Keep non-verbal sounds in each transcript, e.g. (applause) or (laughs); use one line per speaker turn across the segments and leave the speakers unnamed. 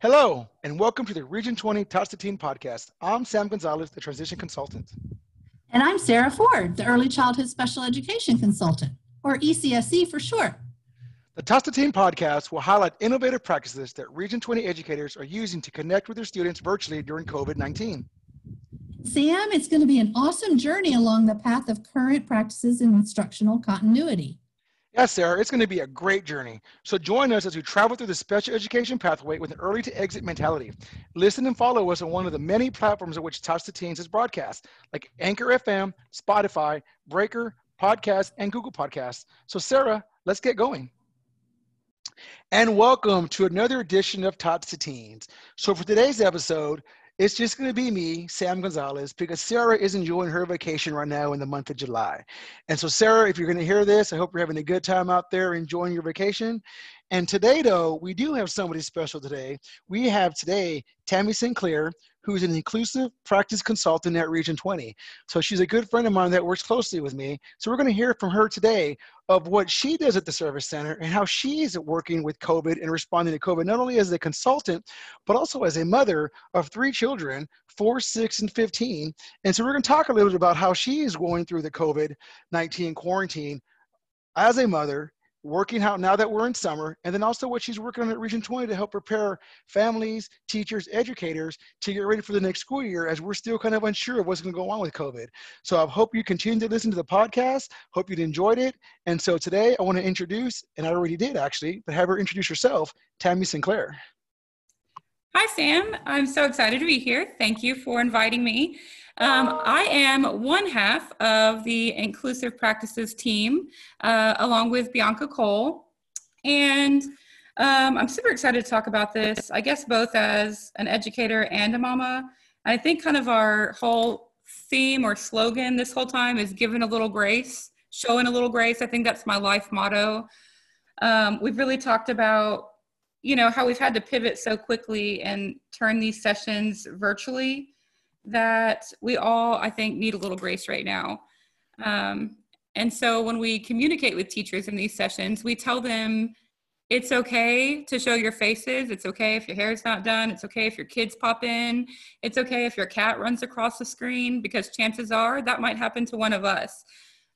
Hello, and welcome to the Region 20 Tots to Teen podcast. I'm Sam Gonzalez, the transition consultant.
And I'm Sarah Ford, the Early Childhood Special Education Consultant, or ECSC for short.
The Tots to Teen podcast will highlight innovative practices that Region 20 educators are using to connect with their students virtually during COVID 19.
Sam, it's going to be an awesome journey along the path of current practices in instructional continuity.
Yes, Sarah, it's going to be a great journey. So join us as we travel through the special education pathway with an early to exit mentality. Listen and follow us on one of the many platforms on which Tots to Teens is broadcast, like Anchor FM, Spotify, Breaker, Podcast, and Google Podcasts. So, Sarah, let's get going. And welcome to another edition of Tots to Teens. So, for today's episode, it's just going to be me, Sam Gonzalez, because Sarah is enjoying her vacation right now in the month of July. And so, Sarah, if you're going to hear this, I hope you're having a good time out there enjoying your vacation. And today, though, we do have somebody special today. We have today Tammy Sinclair, who's an inclusive practice consultant at Region 20. So she's a good friend of mine that works closely with me. So we're going to hear from her today of what she does at the service center and how she is working with COVID and responding to COVID, not only as a consultant, but also as a mother of three children, four, six, and 15. And so we're going to talk a little bit about how she is going through the COVID 19 quarantine as a mother working out now that we're in summer, and then also what she's working on at Region 20 to help prepare families, teachers, educators to get ready for the next school year as we're still kind of unsure of what's going to go on with COVID. So I hope you continue to listen to the podcast. Hope you enjoyed it. And so today I want to introduce, and I already did actually, but have her introduce herself, Tammy Sinclair.
Hi, Sam. I'm so excited to be here. Thank you for inviting me. Um, I am one half of the Inclusive Practices team, uh, along with Bianca Cole. And um, I'm super excited to talk about this, I guess, both as an educator and a mama. I think kind of our whole theme or slogan this whole time is giving a little grace, showing a little grace. I think that's my life motto. Um, we've really talked about, you know, how we've had to pivot so quickly and turn these sessions virtually that we all, I think, need a little grace right now. Um, and so when we communicate with teachers in these sessions, we tell them it's okay to show your faces. It's okay if your hair is not done. It's okay if your kids pop in. It's okay if your cat runs across the screen because chances are that might happen to one of us.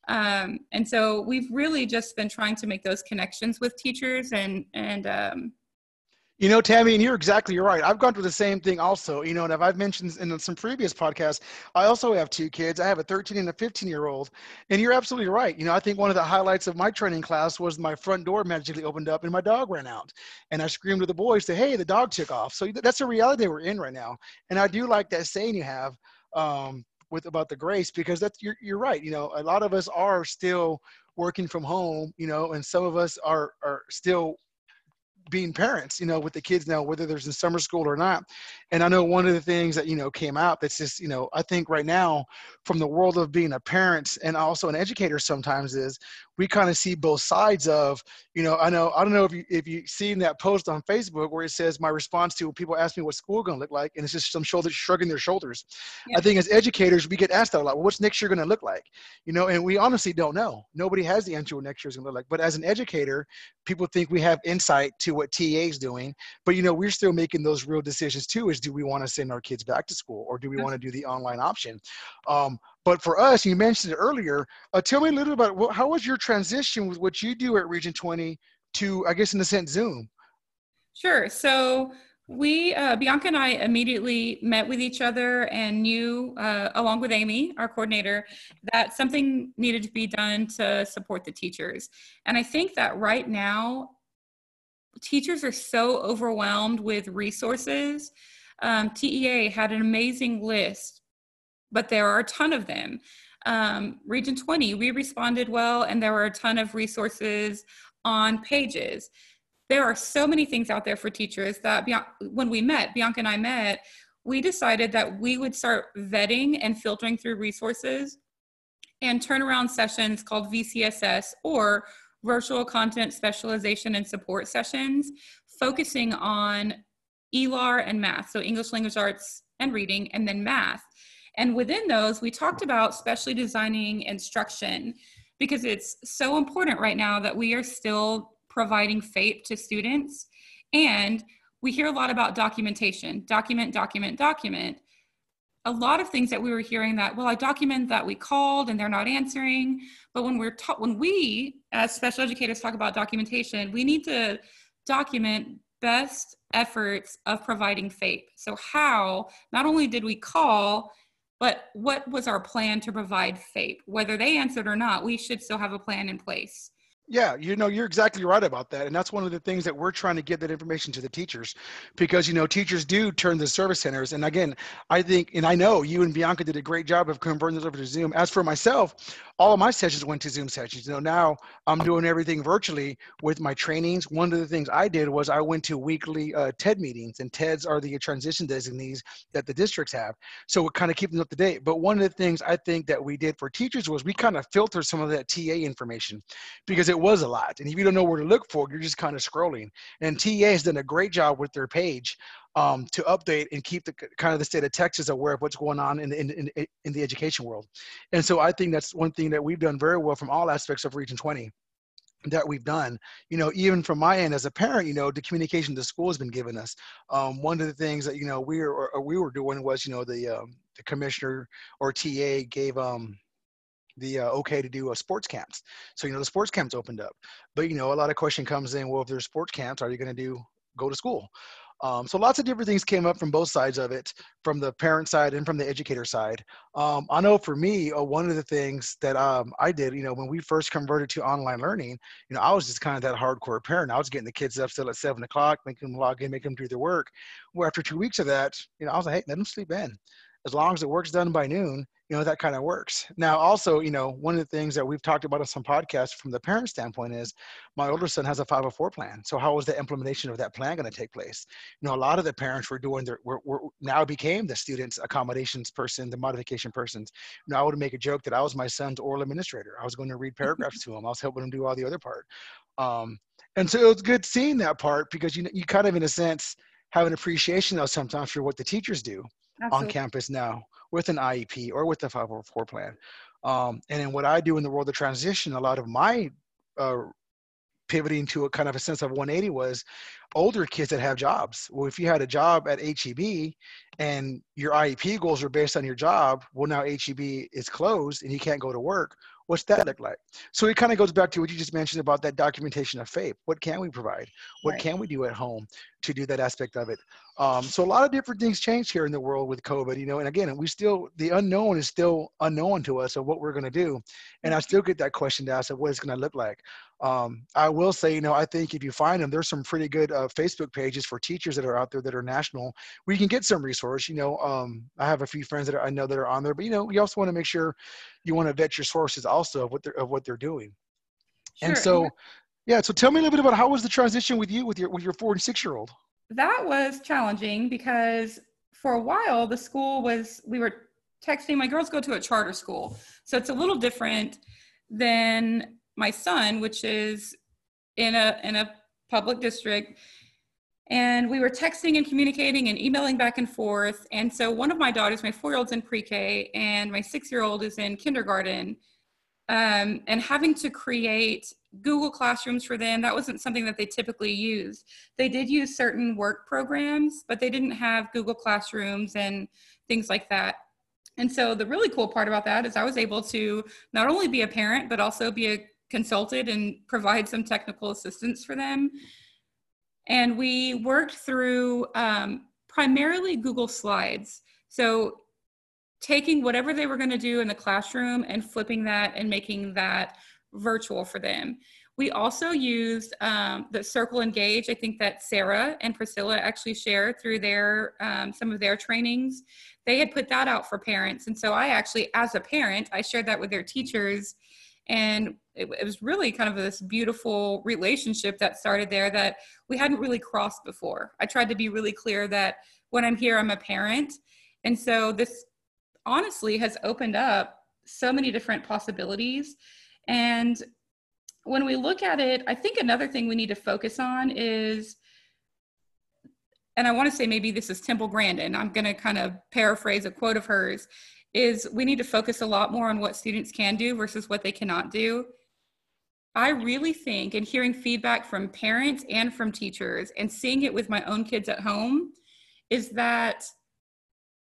Um, and so we've really just been trying to make those connections with teachers and and um,
you know, Tammy, and you're exactly right. I've gone through the same thing also. You know, and I've mentioned in some previous podcasts, I also have two kids. I have a 13 and a 15 year old. And you're absolutely right. You know, I think one of the highlights of my training class was my front door magically opened up and my dog ran out. And I screamed to the boys to, hey, the dog took off. So that's a reality we're in right now. And I do like that saying you have um, with about the grace because that's you're, you're right. You know, a lot of us are still working from home, you know, and some of us are are still being parents, you know, with the kids now, whether there's in summer school or not. And I know one of the things that, you know, came out that's just, you know, I think right now from the world of being a parent and also an educator sometimes is we kind of see both sides of, you know, I know, I don't know if you, if you've seen that post on Facebook where it says my response to people ask me what school going to look like. And it's just some shoulders shrugging their shoulders. Yeah. I think as educators, we get asked that a lot. Well, what's next year going to look like? You know, and we honestly don't know. Nobody has the answer what next year is going to look like. But as an educator, people think we have insight to what TEA is doing. But, you know, we're still making those real decisions too, is do we want to send our kids back to school or do we want to do the online option? Um, but for us, you mentioned it earlier. Uh, tell me a little about how was your transition with what you do at Region 20 to, I guess, in a sense, Zoom?
Sure. So we, uh, Bianca and I immediately met with each other and knew, uh, along with Amy, our coordinator, that something needed to be done to support the teachers. And I think that right now, teachers are so overwhelmed with resources. Um, TEA had an amazing list but there are a ton of them. Um, Region 20, we responded well, and there were a ton of resources on pages. There are so many things out there for teachers that when we met, Bianca and I met, we decided that we would start vetting and filtering through resources and turnaround sessions called VCSS or virtual content specialization and support sessions, focusing on ELAR and math, so English language arts and reading, and then math. And within those, we talked about specially designing instruction because it's so important right now that we are still providing FAPE to students. And we hear a lot about documentation document, document, document. A lot of things that we were hearing that, well, I document that we called and they're not answering. But when we're taught, when we as special educators talk about documentation, we need to document best efforts of providing FAPE. So, how not only did we call, but what was our plan to provide FAPE? Whether they answered or not, we should still have a plan in place.
Yeah, you know, you're exactly right about that. And that's one of the things that we're trying to get that information to the teachers because, you know, teachers do turn to service centers. And again, I think, and I know you and Bianca did a great job of converting this over to Zoom. As for myself, all of my sessions went to Zoom sessions. You know, now I'm doing everything virtually with my trainings. One of the things I did was I went to weekly uh, TED meetings, and TEDs are the transition designees that the districts have. So we're kind of keeping up to date. But one of the things I think that we did for teachers was we kind of filtered some of that TEA information because it was a lot. And if you don't know where to look for, you're just kind of scrolling. And TEA has done a great job with their page um, to update and keep the kind of the state of Texas aware of what's going on in, in, in, in the education world. And so I think that's one thing that we've done very well from all aspects of Region 20 that we've done you know even from my end as a parent you know the communication the school has been giving us um, one of the things that you know we were we were doing was you know the um, the commissioner or TEA gave um the uh, okay to do uh, sports camps so you know the sports camps opened up but you know a lot of question comes in well if there's sports camps are you going to do go to school um, so lots of different things came up from both sides of it, from the parent side and from the educator side. Um, I know for me, uh, one of the things that um, I did, you know, when we first converted to online learning, you know, I was just kind of that hardcore parent. I was getting the kids up still at seven o'clock, making them log in, making them do their work. Well, after two weeks of that, you know, I was like, hey, let them sleep in. As long as the work's done by noon, you know that kind of works. Now also you know one of the things that we've talked about on some podcasts from the parent standpoint is my older son has a 504 plan. So how is the implementation of that plan going to take place? You know a lot of the parents were doing their were, were now became the students accommodations person the modification persons. You know i would make a joke that i was my son's oral administrator. I was going to read paragraphs to him. I was helping him do all the other part. Um, and so it was good seeing that part because you you kind of in a sense have an appreciation though sometimes for what the teachers do Absolutely. on campus now with an IEP or with the 504 plan. Um, and then what I do in the world of transition, a lot of my uh, pivoting to a kind of a sense of 180 was older kids that have jobs. Well, if you had a job at HEB and your IEP goals are based on your job, well, now HEB is closed and you can't go to work. What's that look like? So it kind of goes back to what you just mentioned about that documentation of FAPE. What can we provide? What right. can we do at home to do that aspect of it? Um, so a lot of different things changed here in the world with COVID, you know, and again, we still, the unknown is still unknown to us of what we're going to do. And I still get that question to ask of what it's going to look like. Um, I will say, you know, I think if you find them, there's some pretty good uh, Facebook pages for teachers that are out there that are national where you can get some resource. You know, um, I have a few friends that are, I know that are on there, but you know, you also want to make sure you want to vet your sources also of what they're of what they're doing. Sure. And so, yeah. So tell me a little bit about how was the transition with you with your with your four and six year old.
That was challenging because for a while the school was we were texting. My girls go to a charter school, so it's a little different than my son, which is in a in a public district. And we were texting and communicating and emailing back and forth. And so one of my daughters my four-year-old's in pre-k and my six-year-old is in kindergarten. Um, and having to create google classrooms for them that wasn't something that they typically used they did use certain work programs but they didn't have google classrooms and things like that. And so the really cool part about that is i was able to not only be a parent but also be a consulted and provide some technical assistance for them. And we worked through um, primarily Google Slides. So taking whatever they were going to do in the classroom and flipping that and making that virtual for them. We also used um, the Circle Engage. I think that Sarah and Priscilla actually shared through their um, some of their trainings. They had put that out for parents, and so I actually, as a parent, I shared that with their teachers and it, it, was really kind of this beautiful relationship that started there that we hadn't really crossed before. I tried to be really clear that when I'm here, I'm a parent. And so this honestly has opened up so many different possibilities. And when we look at it, I think another thing we need to focus on is, and I want to say maybe this is Temple Grandin, I'm going to kind of paraphrase a quote of hers, is we need to focus a lot more on what students can do versus what they cannot do. I really think, and hearing feedback from parents and from teachers, and seeing it with my own kids at home, is that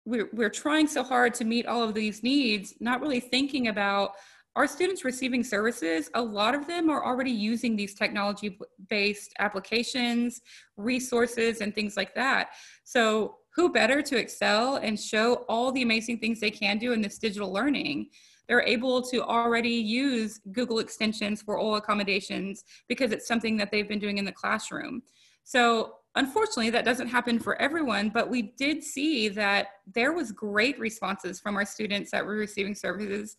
we're, we're trying so hard to meet all of these needs, not really thinking about our students receiving services, a lot of them are already using these technology based applications, resources, and things like that. So, who better to excel and show all the amazing things they can do in this digital learning? They're able to already use Google extensions for all accommodations because it's something that they've been doing in the classroom. So, unfortunately, that doesn't happen for everyone, but we did see that there was great responses from our students that were receiving services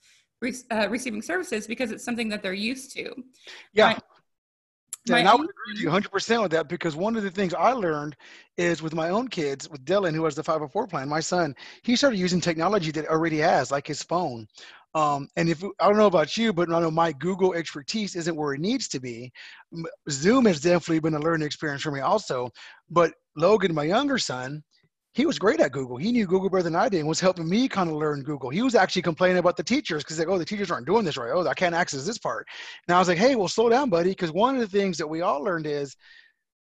uh, receiving services because it's something that they're used to.
Yeah. Yeah, and I would agree with you 100% with that because one of the things I learned is with my own kids, with Dylan, who has the 504 plan, my son, he started using technology that already has, like his phone. Um, and if I don't know about you, but I know my Google expertise isn't where it needs to be. Zoom has definitely been a learning experience for me also. But Logan, my younger son, he was great at Google. He knew Google better than I did and was helping me kind of learn Google. He was actually complaining about the teachers because like, oh, the teachers aren't doing this right. Oh, I can't access this part. And I was like, hey, well, slow down, buddy, because one of the things that we all learned is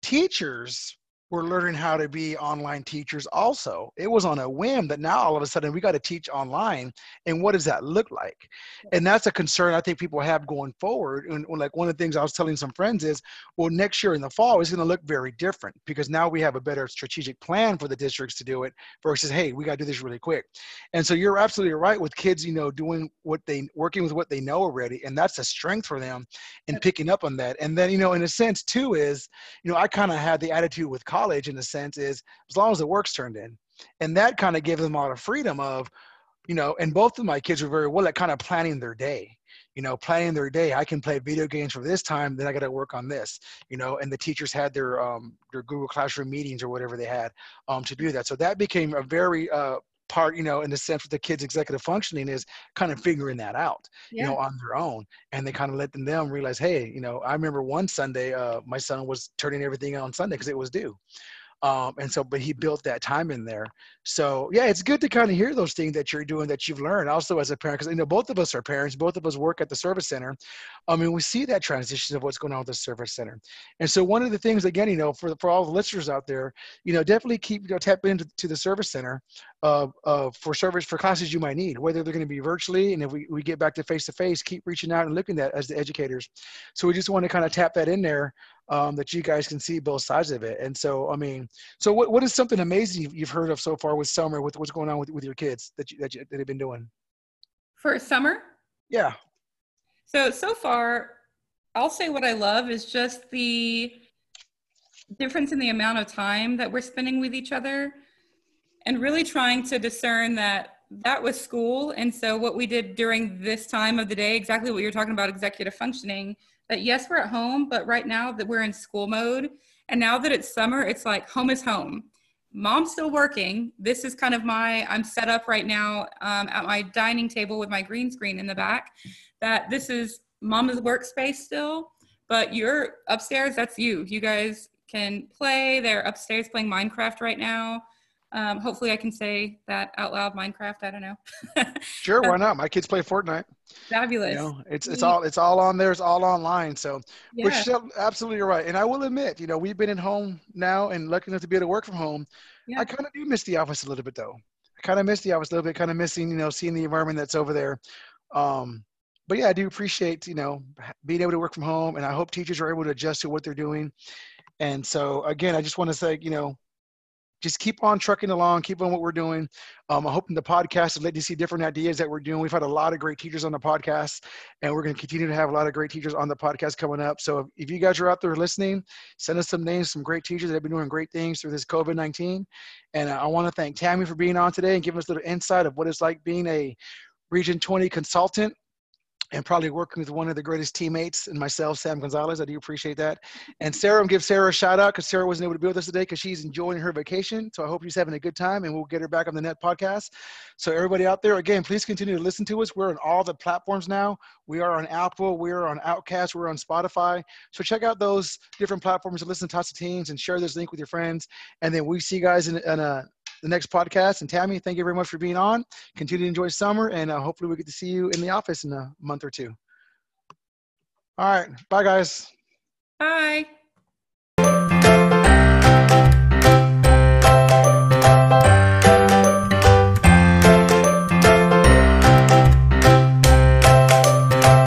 teachers we're learning how to be online teachers also. It was on a whim that now all of a sudden we got to teach online. And what does that look like? And that's a concern I think people have going forward. And like one of the things I was telling some friends is, well, next year in the fall is going to look very different because now we have a better strategic plan for the districts to do it versus, hey, we got to do this really quick. And so you're absolutely right with kids, you know, doing what they, working with what they know already. And that's a strength for them and picking up on that. And then, you know, in a sense too is, you know, I kind of had the attitude with college in a sense is as long as the work's turned in. And that kind of gave them a lot of freedom of you know and both of my kids were very well at kind of planning their day. You know planning their day. I can play video games for this time then i got to work on this. You know and the teachers had their um their google classroom meetings or whatever they had um to do that. So that became a very uh part, you know, in the sense with the kids' executive functioning is kind of figuring that out, yeah. you know, on their own. And they kind of let them, them realize, hey, you know, I remember one Sunday, uh, my son was turning everything on Sunday because it was due. Um, and so, but he built that time in there. So yeah, it's good to kind of hear those things that you're doing that you've learned also as a parent, because you know, both of us are parents, both of us work at the service center. I mean, we see that transition of what's going on with the service center. And so one of the things, again, you know, for, for all the listeners out there, you know, definitely keep, you know, tap into to the service center uh, uh, for service, for classes you might need, whether they're going to be virtually. And if we, we get back to face-to-face, keep reaching out and looking at as the educators. So we just want to kind of tap that in there um, that you guys can see both sides of it. And so, I mean, so what, what is something amazing you've, you've heard of so far with summer, with what's going on with, with your kids that you, that you, that have been doing?
For summer?
Yeah.
So, so far, I'll say what I love is just the difference in the amount of time that we're spending with each other and really trying to discern that that was school. And so what we did during this time of the day, exactly what you're talking about, executive functioning, that yes, we're at home, but right now that we're in school mode, and now that it's summer, it's like home is home. Mom's still working. This is kind of my, I'm set up right now um, at my dining table with my green screen in the back. That this is mama's workspace still, but you're upstairs, that's you. You guys can play. They're upstairs playing Minecraft right now. Um, hopefully, I can say that out loud. Minecraft. I don't know. (laughs)
sure, why not? My kids play Fortnite.
Fabulous.
You know, it's it's all it's all on there. It's all online. So, yeah. which absolutely right. And I will admit, you know, we've been at home now and lucky enough to be able to work from home. Yeah. I kind of do miss the office a little bit, though. I kind of miss the office a little bit. Kind of missing, you know, seeing the environment that's over there. Um, but yeah, I do appreciate, you know, being able to work from home, and I hope teachers are able to adjust to what they're doing. And so, again, I just want to say, you know, just keep on trucking along, keep on what we're doing. Um, I'm hoping the podcast has let you see different ideas that we're doing. We've had a lot of great teachers on the podcast, and we're going to continue to have a lot of great teachers on the podcast coming up. So if, if you guys are out there listening, send us some names, some great teachers that have been doing great things through this COVID 19. And I want to thank Tammy for being on today and giving us a little insight of what it's like being a Region 20 consultant and probably working with one of the greatest teammates and myself, Sam Gonzalez. I do appreciate that. And Sarah, give Sarah a shout out because Sarah wasn't able to be with us today because she's enjoying her vacation. So I hope she's having a good time and we'll get her back on the net podcast. So everybody out there, again, please continue to listen to us. We're on all the platforms now. We are on Apple, we're on Overcast, we're on Spotify. So check out those different platforms and listen to Tots to Teens and share this link with your friends. And then we see you guys in, in a the next podcast. And Tammy, thank you very much for being on. Continue to enjoy summer, and uh, hopefully we get to see you in the office in a month or two. All right. Bye, guys.
Bye.